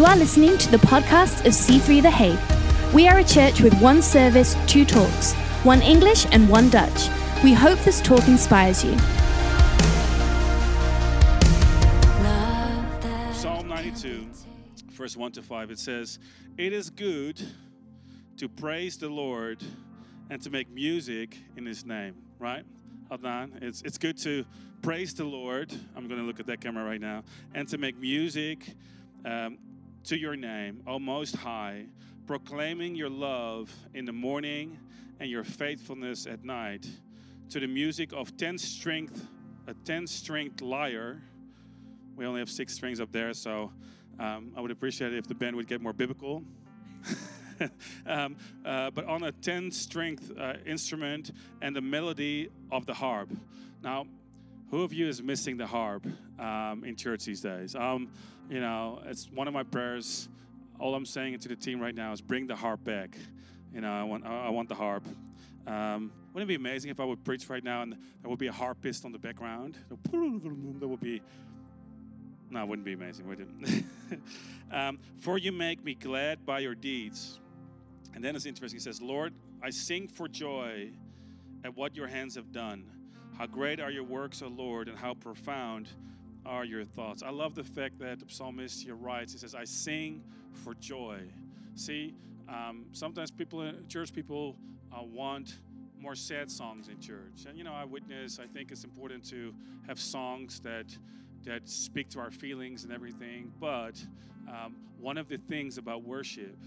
You are listening to the podcast of C3 The Hague. We are a church with one service, two talks, one English and one Dutch. We hope this talk inspires you. Psalm 92, verse 1 to 5, it says, It is good to praise the Lord and to make music in his name, right? Adnan, it's, it's good to praise the Lord. I'm going to look at that camera right now. And to make music um, to your name, O Most High, proclaiming your love in the morning and your faithfulness at night, to the music of ten strength, a ten stringed lyre. We only have six strings up there, so um, I would appreciate it if the band would get more biblical. um, uh, but on a 10 strength uh, instrument and the melody of the harp. Now, who of you is missing the harp um, in church these days? Um, you know, it's one of my prayers. All I'm saying to the team right now is bring the harp back. You know, I want, I want the harp. Um, wouldn't it be amazing if I would preach right now and there would be a harpist on the background? That would be, no, it wouldn't be amazing, would it? um, For you make me glad by your deeds. And then it's interesting. He says, Lord, I sing for joy at what your hands have done. How great are your works, O Lord, and how profound are your thoughts. I love the fact that the psalmist here writes, he says, I sing for joy. See, um, sometimes people, church people, uh, want more sad songs in church. And you know, I witness, I think it's important to have songs that that speak to our feelings and everything. But um, one of the things about worship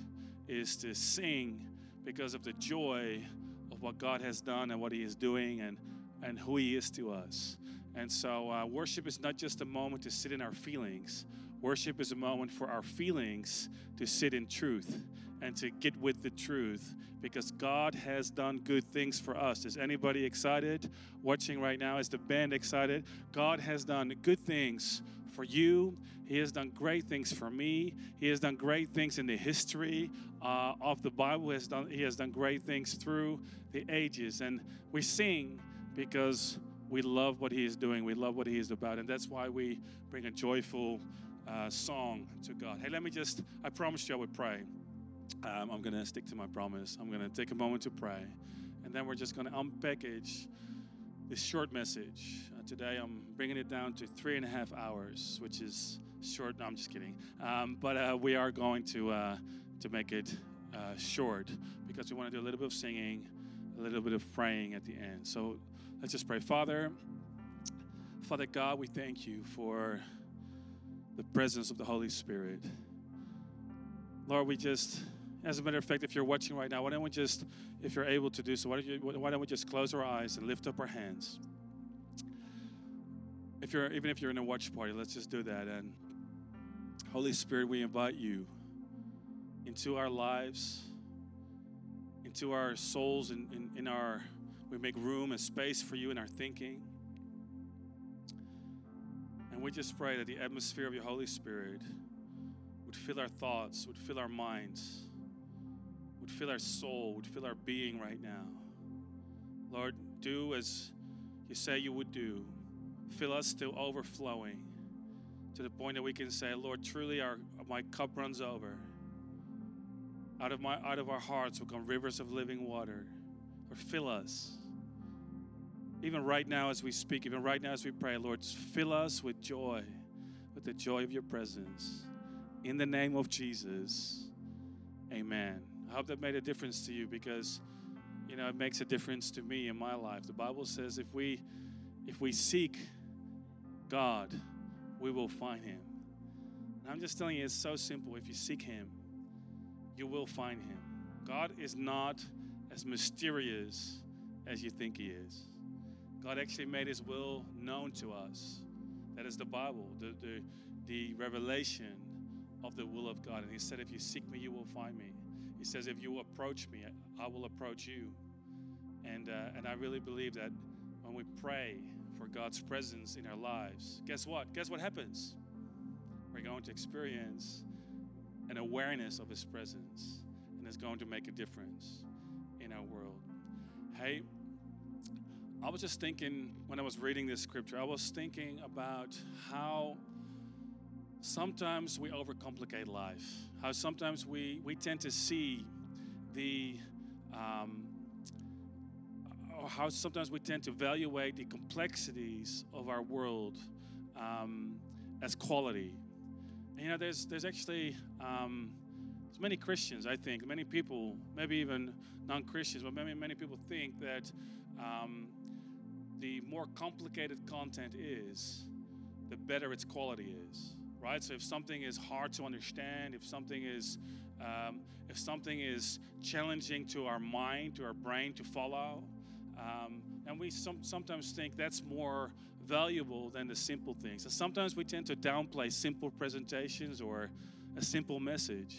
is to sing because of the joy of what God has done and what He is doing and, and who He is to us. And so, uh, worship is not just a moment to sit in our feelings, worship is a moment for our feelings to sit in truth and to get with the truth because God has done good things for us. Is anybody excited watching right now? Is the band excited? God has done good things for you. He has done great things for me. He has done great things in the history uh, of the Bible. He has, done, he has done great things through the ages. And we sing because we love what He is doing. We love what He is about. And that's why we bring a joyful uh, song to God. Hey, let me just, I promised you I would pray. Um, I'm going to stick to my promise. I'm going to take a moment to pray. And then we're just going to unpackage this short message. Uh, today I'm bringing it down to three and a half hours, which is short. No, I'm just kidding. Um, but uh, we are going to, uh, to make it uh, short because we want to do a little bit of singing, a little bit of praying at the end. So let's just pray. Father, Father God, we thank you for the presence of the Holy Spirit. Lord, we just, as a matter of fact, if you're watching right now, why don't we just, if you're able to do so, why don't, you, why don't we just close our eyes and lift up our hands? If you're, even if you're in a watch party, let's just do that. And Holy Spirit, we invite you into our lives, into our souls, and in, in, in our, we make room and space for you in our thinking. And we just pray that the atmosphere of your Holy Spirit would fill our thoughts, would fill our minds, would fill our soul, would fill our being right now. Lord, do as you say you would do. Fill us to overflowing to the point that we can say, Lord, truly our my cup runs over. Out of my out of our hearts will come rivers of living water. Lord, fill us. Even right now as we speak, even right now as we pray, Lord, fill us with joy, with the joy of your presence. In the name of Jesus, amen. I hope that made a difference to you because, you know, it makes a difference to me in my life. The Bible says if we if we seek God, we will find him. And I'm just telling you, it's so simple. If you seek him, you will find him. God is not as mysterious as you think he is. God actually made his will known to us. That is the Bible, the, the, the revelation of the will of God. And he said, If you seek me, you will find me. He says, If you approach me, I will approach you. And, uh, and I really believe that when we pray for God's presence in our lives, guess what? Guess what happens? We're going to experience an awareness of His presence, and it's going to make a difference in our world. Hey, I was just thinking when I was reading this scripture, I was thinking about how sometimes we overcomplicate life. How sometimes we, we tend to see the, um, or how sometimes we tend to evaluate the complexities of our world um, as quality. You know, there's, there's actually um, there's many Christians, I think, many people, maybe even non Christians, but many, many people think that um, the more complicated content is, the better its quality is right? So if something is hard to understand, if something is um, if something is challenging to our mind, to our brain to follow, um, and we some, sometimes think that's more valuable than the simple things. And sometimes we tend to downplay simple presentations or a simple message.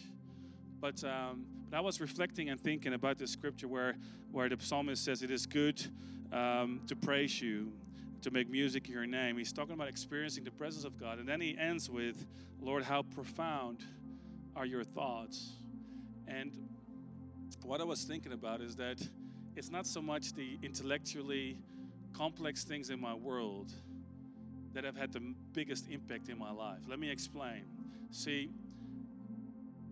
But, um, but I was reflecting and thinking about the scripture where, where the psalmist says, It is good um, to praise you to make music in your name. He's talking about experiencing the presence of God. And then he ends with, Lord, how profound are your thoughts? And what I was thinking about is that it's not so much the intellectually complex things in my world that have had the biggest impact in my life. Let me explain. See,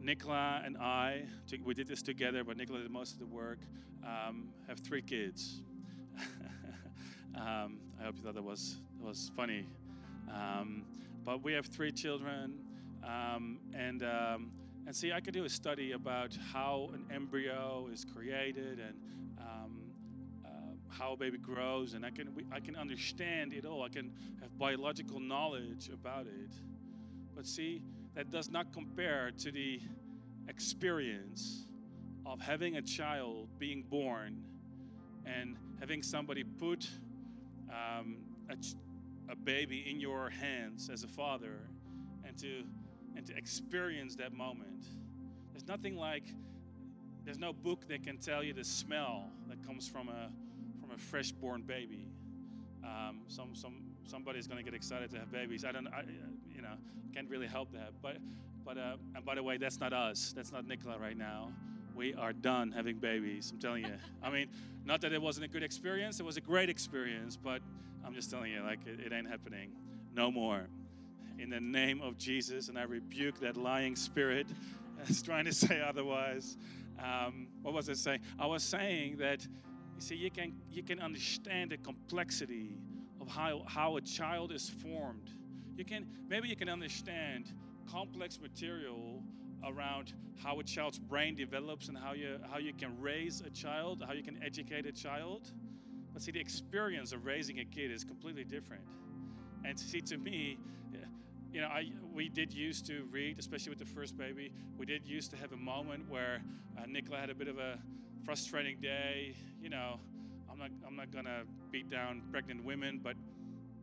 Nicola and I, we did this together, but Nicola did most of the work, um, have three kids. um, I hope you thought that was that was funny. Um, but we have three children, um, and um, and see, I could do a study about how an embryo is created and um, how a baby grows, and I can I can understand it all. I can have biological knowledge about it. But see, that does not compare to the experience of having a child being born and having somebody put um, a, a baby in your hands as a father and to and to experience that moment. There's nothing like there's no book that can tell you the smell that comes from a a fresh born baby. Um, some some somebody's going to get excited to have babies. I don't I, you know can't really help that. But but uh, and by the way, that's not us. That's not Nicola right now we are done having babies. I'm telling you. I mean, not that it wasn't a good experience, it was a great experience, but I'm just telling you, like, it, it ain't happening. No more. In the name of Jesus, and I rebuke that lying spirit that's trying to say otherwise. Um, what was I saying? I was saying that, see, you can, you can understand the complexity of how, how a child is formed. You can, maybe you can understand complex material around how a child's brain develops and how you how you can raise a child, how you can educate a child. But see, the experience of raising a kid is completely different. And see, to me, you know, I we did used to read, especially with the first baby. We did used to have a moment where uh, Nicola had a bit of a frustrating day. You know, I'm not I'm not gonna beat down pregnant women, but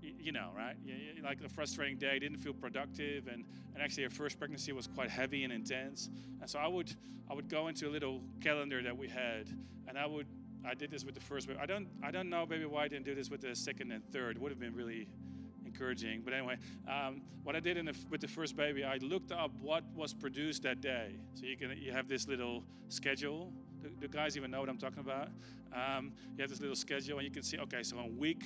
you know, right? Like a frustrating day, didn't feel productive, and, and actually her first pregnancy was quite heavy and intense. And so I would I would go into a little calendar that we had, and I would I did this with the first baby. I don't I don't know maybe why I didn't do this with the second and third. It would have been really encouraging. But anyway, um, what I did the, with the first baby, I looked up what was produced that day. So you can you have this little schedule. The, the guys even know what I'm talking about. Um, you have this little schedule, and you can see okay, so on week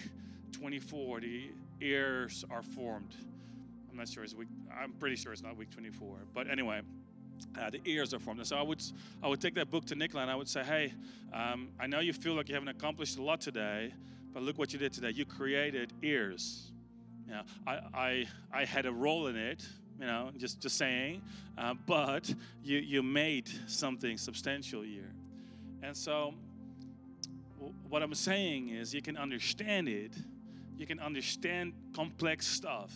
24, the ears are formed. I'm not sure it's week, I'm pretty sure it's not week 24. But anyway, uh, the ears are formed. And so I would, I would take that book to Nicola and I would say, hey, um, I know you feel like you haven't accomplished a lot today, but look what you did today. You created ears. You know, I, I, I had a role in it, you know, just, just saying, uh, but you, you made something substantial here. And so what I'm saying is you can understand it you can understand complex stuff.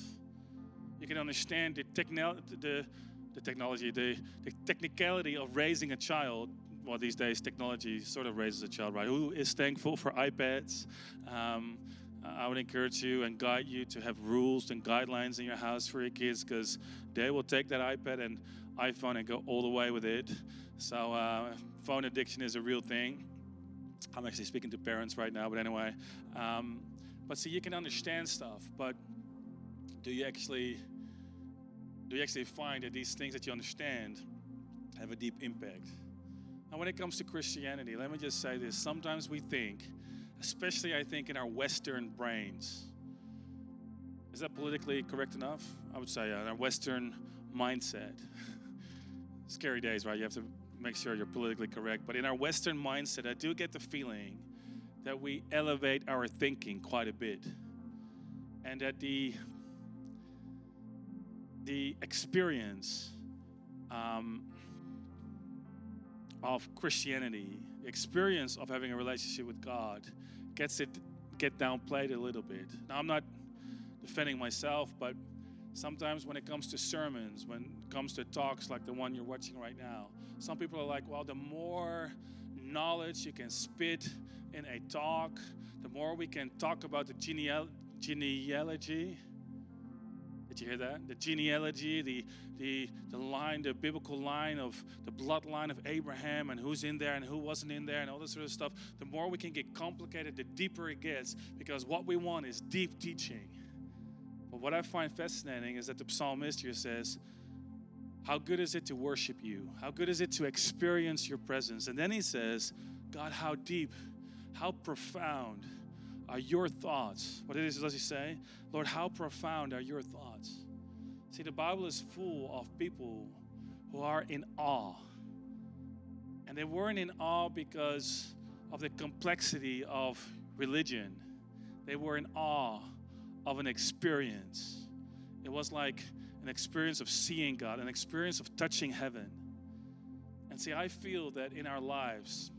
You can understand the, techno- the, the technology, the, the technicality of raising a child. Well, these days, technology sort of raises a child, right? Who is thankful for iPads? Um, I would encourage you and guide you to have rules and guidelines in your house for your kids because they will take that iPad and iPhone and go all the way with it. So, uh, phone addiction is a real thing. I'm actually speaking to parents right now, but anyway. Um, but see, you can understand stuff, but do you actually do you actually find that these things that you understand have a deep impact? Now, when it comes to Christianity, let me just say this. Sometimes we think, especially I think in our Western brains, is that politically correct enough? I would say uh, our Western mindset. Scary days, right? You have to make sure you're politically correct. But in our Western mindset, I do get the feeling that we elevate our thinking quite a bit. And that the the experience um, of Christianity, experience of having a relationship with God, gets it get downplayed a little bit. Now, I'm not defending myself, but sometimes when it comes to sermons, when it comes to talks like the one you're watching right now, some people are like, well, the more knowledge you can spit in a talk, the more we can talk about the geneal- genealogy did you hear that? The genealogy, the, the, the line, the biblical line of the bloodline of Abraham and who's in there and who wasn't in there and all this sort of stuff. The more we can get complicated, the deeper it gets because what we want is deep teaching. But what I find fascinating is that the psalmist here says, How good is it to worship you? How good is it to experience your presence? And then he says, God, how deep, how profound are your thoughts? What it is, does he say? Lord, how profound are your thoughts? See, the Bible is full of people who are in awe. And they weren't in awe because of the complexity of religion, they were in awe of an experience. It was like an experience of seeing God, an experience of touching heaven. And see, I feel that in our lives,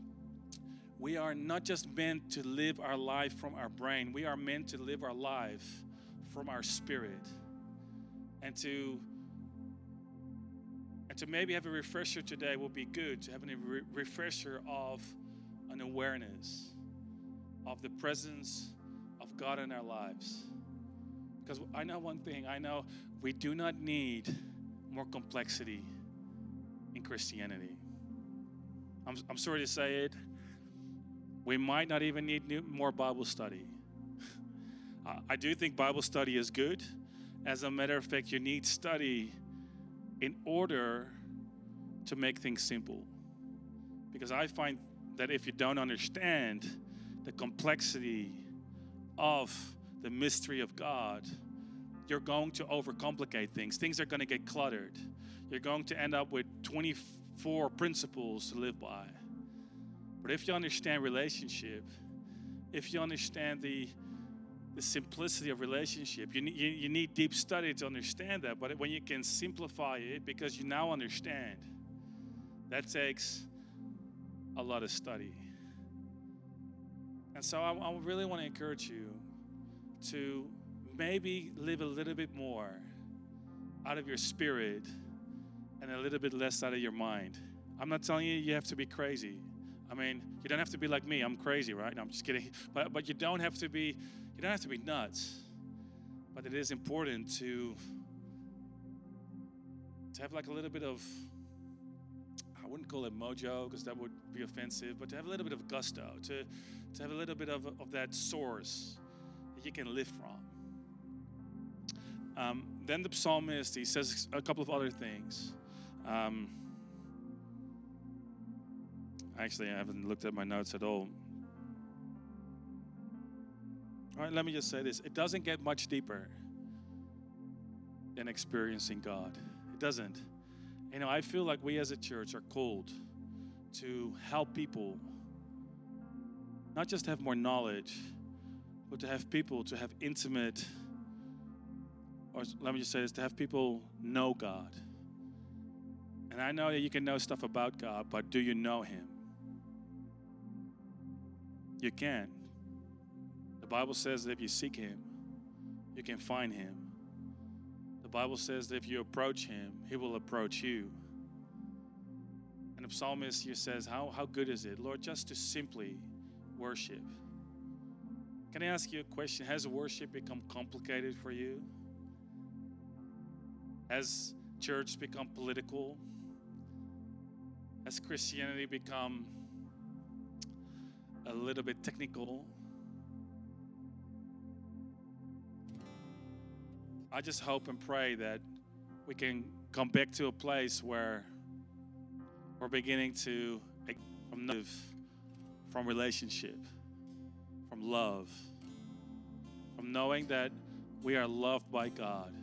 we are not just meant to live our life from our brain, we are meant to live our life from our spirit. And to and to maybe have a refresher today will be good to have a re- refresher of an awareness of the presence of God in our lives. Because I know one thing I know we do not need more complexity in Christianity. I'm, I'm sorry to say it, we might not even need new, more Bible study. Uh, I do think Bible study is good. As a matter of fact, you need study in order to make things simple. Because I find that if you don't understand the complexity of the mystery of God, you're going to overcomplicate things. Things are going to get cluttered. You're going to end up with 24 principles to live by. But if you understand relationship, if you understand the the simplicity of relationship, you need, you, you need deep study to understand that. But when you can simplify it because you now understand, that takes a lot of study. And so I, I really want to encourage you to maybe live a little bit more out of your spirit and a little bit less out of your mind. I'm not telling you you have to be crazy. I mean, you don't have to be like me. I'm crazy, right? No, I'm just kidding. But but you don't have to be you don't have to be nuts. But it is important to to have like a little bit of I wouldn't call it mojo because that would be offensive, but to have a little bit of gusto, to to have a little bit of, of that source that you can live from. Um, then the psalmist he says a couple of other things. Um, Actually, I haven't looked at my notes at all. All right, let me just say this it doesn't get much deeper than experiencing God. It doesn't. You know, I feel like we as a church are called to help people not just have more knowledge, but to have people to have intimate, or let me just say this, to have people know God. And I know that you can know stuff about God, but do you know Him? You can. The Bible says that if you seek Him, you can find Him. The Bible says that if you approach Him, He will approach you. And the psalmist here says, How, how good is it, Lord, just to simply worship? Can I ask you a question? Has worship become complicated for you? Has church become political? Has Christianity become a little bit technical. I just hope and pray that we can come back to a place where we're beginning to live from relationship, from love, from knowing that we are loved by God.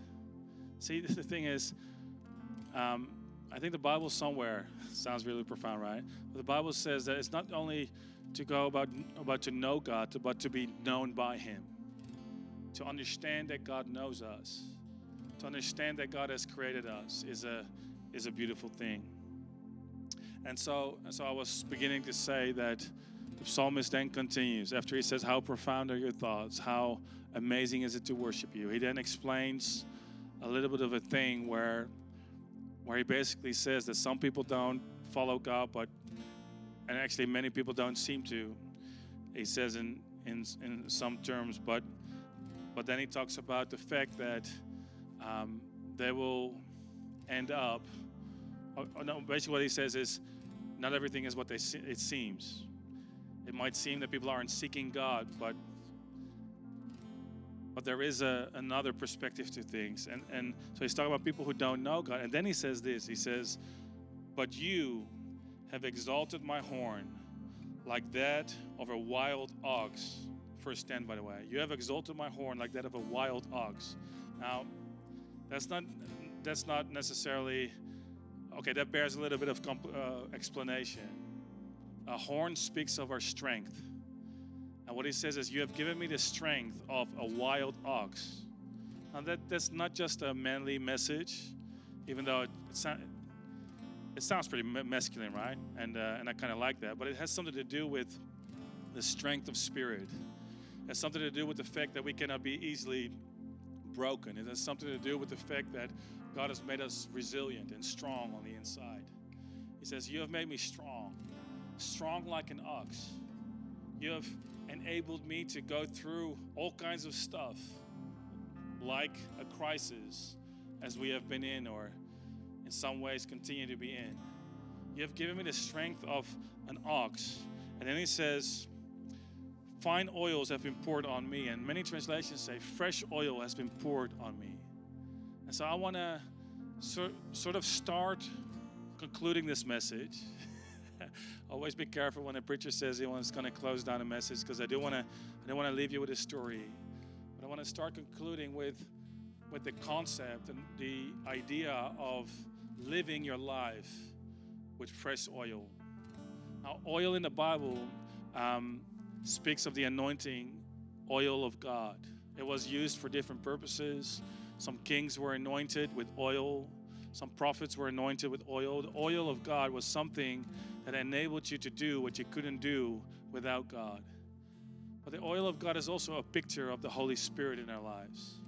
See, the thing is, um, I think the Bible somewhere sounds really profound, right? But the Bible says that it's not only to go about about to know God, but to be known by Him. To understand that God knows us, to understand that God has created us, is a is a beautiful thing. And so, and so I was beginning to say that the psalmist then continues after he says, "How profound are your thoughts? How amazing is it to worship you?" He then explains a little bit of a thing where where he basically says that some people don't follow God, but and actually many people don't seem to. He says in in, in some terms, but but then he talks about the fact that um, they will end up. Or, or no, basically what he says is, not everything is what they se- it seems. It might seem that people aren't seeking God, but but there is a, another perspective to things. And, and so he's talking about people who don't know God. And then he says this He says, But you have exalted my horn like that of a wild ox. First 10, by the way. You have exalted my horn like that of a wild ox. Now, that's not, that's not necessarily, okay, that bears a little bit of compl- uh, explanation. A horn speaks of our strength. And what he says is, You have given me the strength of a wild ox. Now, that, that's not just a manly message, even though it, it, sound, it sounds pretty masculine, right? And, uh, and I kind of like that. But it has something to do with the strength of spirit. It has something to do with the fact that we cannot be easily broken. It has something to do with the fact that God has made us resilient and strong on the inside. He says, You have made me strong, strong like an ox. You have enabled me to go through all kinds of stuff, like a crisis, as we have been in, or in some ways continue to be in. You have given me the strength of an ox. And then he says, Fine oils have been poured on me. And many translations say, Fresh oil has been poured on me. And so I want to sort, of start concluding this message. Always be careful when a preacher says he wants to close down a message because I do want to I don't want to leave you with a story. But I want to start concluding with with the concept and the idea of living your life with fresh oil. Now, oil in the Bible um, speaks of the anointing oil of God. It was used for different purposes. Some kings were anointed with oil. Some prophets were anointed with oil. The oil of God was something that enabled you to do what you couldn't do without God. But the oil of God is also a picture of the Holy Spirit in our lives.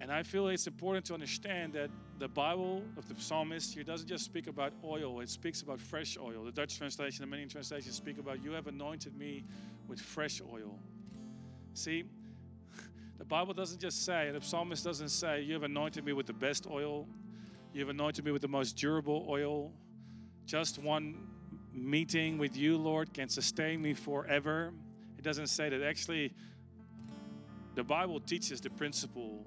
And I feel it's important to understand that the Bible of the psalmist here doesn't just speak about oil, it speaks about fresh oil. The Dutch translation and many translations speak about, You have anointed me with fresh oil. See, the Bible doesn't just say, the psalmist doesn't say, You have anointed me with the best oil, you have anointed me with the most durable oil. Just one meeting with you, Lord, can sustain me forever. It doesn't say that. Actually, the Bible teaches the principle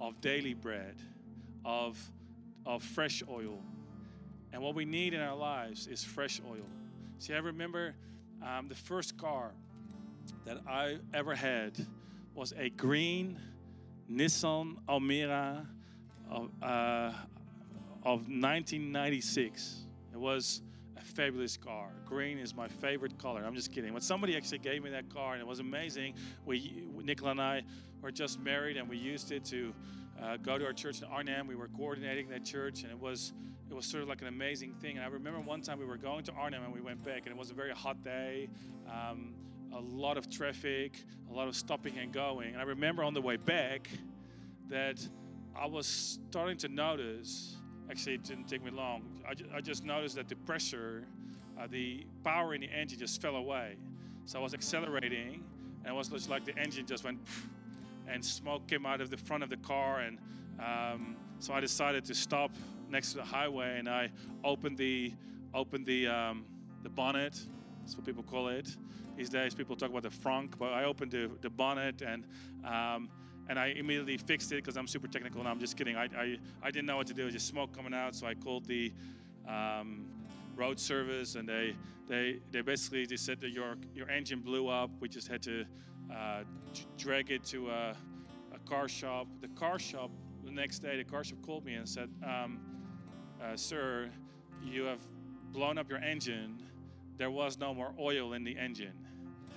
of daily bread, of, of fresh oil. And what we need in our lives is fresh oil. See, I remember um, the first car that I ever had was a green Nissan Almera of, uh, of 1996. It was a fabulous car. Green is my favorite color. I'm just kidding. When somebody actually gave me that car, and it was amazing. We, Nicola and I were just married, and we used it to uh, go to our church in Arnhem. We were coordinating that church, and it was it was sort of like an amazing thing. And I remember one time we were going to Arnhem, and we went back, and it was a very hot day. Um, a lot of traffic, a lot of stopping and going. And I remember on the way back that I was starting to notice actually it didn't take me long i, ju- I just noticed that the pressure uh, the power in the engine just fell away so i was accelerating and it was just like the engine just went and smoke came out of the front of the car and um, so i decided to stop next to the highway and i opened the opened the um, the bonnet that's what people call it these days people talk about the frunk but i opened the, the bonnet and um, and I immediately fixed it because I'm super technical. And I'm just kidding. I, I, I didn't know what to do. Just smoke coming out. So I called the um, road service, and they they they basically just said that your your engine blew up. We just had to uh, drag it to a car shop. The car shop, the next day, the car shop called me and said, um, uh, Sir, you have blown up your engine. There was no more oil in the engine.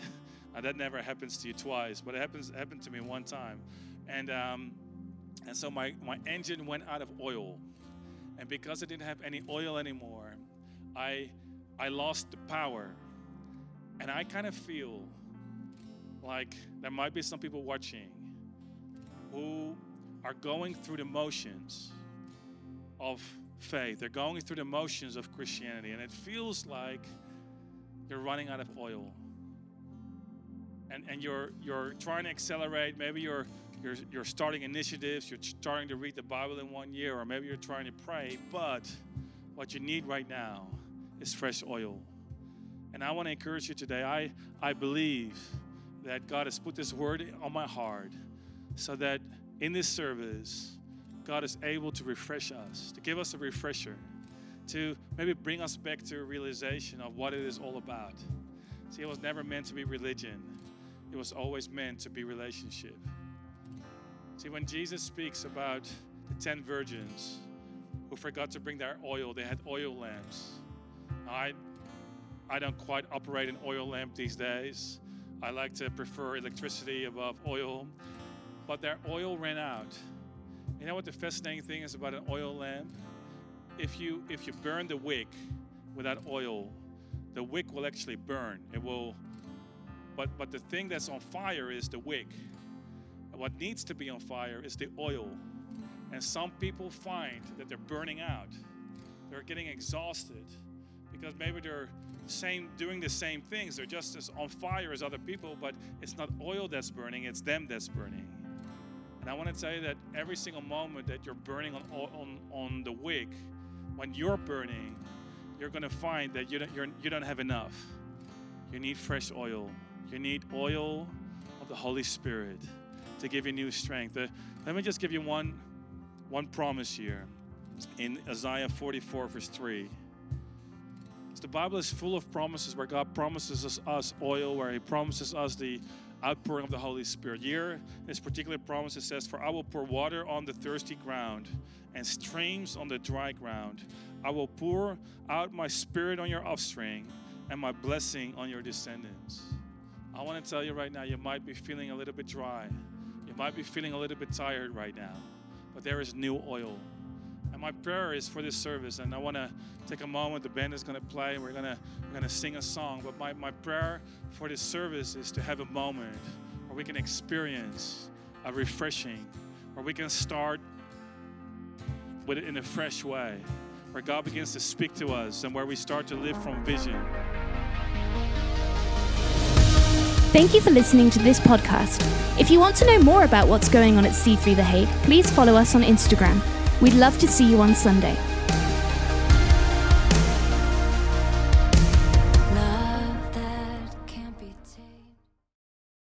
and that never happens to you twice, but it happens happened to me one time. And um, and so my, my engine went out of oil. And because I didn't have any oil anymore, I I lost the power. And I kind of feel like there might be some people watching who are going through the motions of faith. They're going through the motions of Christianity, and it feels like you're running out of oil. And, and you're, you're trying to accelerate. Maybe you're, you're, you're starting initiatives. You're starting to read the Bible in one year, or maybe you're trying to pray. But what you need right now is fresh oil. And I want to encourage you today. I, I believe that God has put this word on my heart so that in this service, God is able to refresh us, to give us a refresher, to maybe bring us back to a realization of what it is all about. See, it was never meant to be religion, it was always meant to be relationship. See, when Jesus speaks about the 10 virgins who forgot to bring their oil, they had oil lamps. I, I don't quite operate an oil lamp these days. I like to prefer electricity above oil, but their oil ran out. You know what the fascinating thing is about an oil lamp? If you if you burn the wick without oil, the wick will actually burn. It will but but the thing that's on fire is the wick. What needs to be on fire is the oil. And some people find that they're burning out. They're getting exhausted because maybe they're same doing the same things. They're just as on fire as other people, but it's not oil that's burning, it's them that's burning. And I want to tell you that every single moment that you're burning on on, on the wick, when you're burning, you're going to find that you don't, you're, you don't have enough. You need fresh oil. You need oil of the Holy Spirit to give you new strength. Uh, let me just give you one, one promise here in Isaiah 44, verse 3. The Bible is full of promises where God promises us, us oil, where He promises us the outpouring of the Holy Spirit. Here, this particular promise it says, For I will pour water on the thirsty ground and streams on the dry ground. I will pour out my spirit on your offspring and my blessing on your descendants. I want to tell you right now, you might be feeling a little bit dry. You might be feeling a little bit tired right now, but there is new oil. And my prayer is for this service, and I want to take a moment. The band is going to play. and We're going to we're going to sing a song. But my, my prayer for this service is to have a moment where we can experience a refreshing, where we can start with it in a fresh way, where God begins to speak to us, and where we start to live from vision. Thank you for listening to this podcast. If you want to know more about what's going on at C3 The Hague, please follow us on Instagram We'd love to see you on Sunday.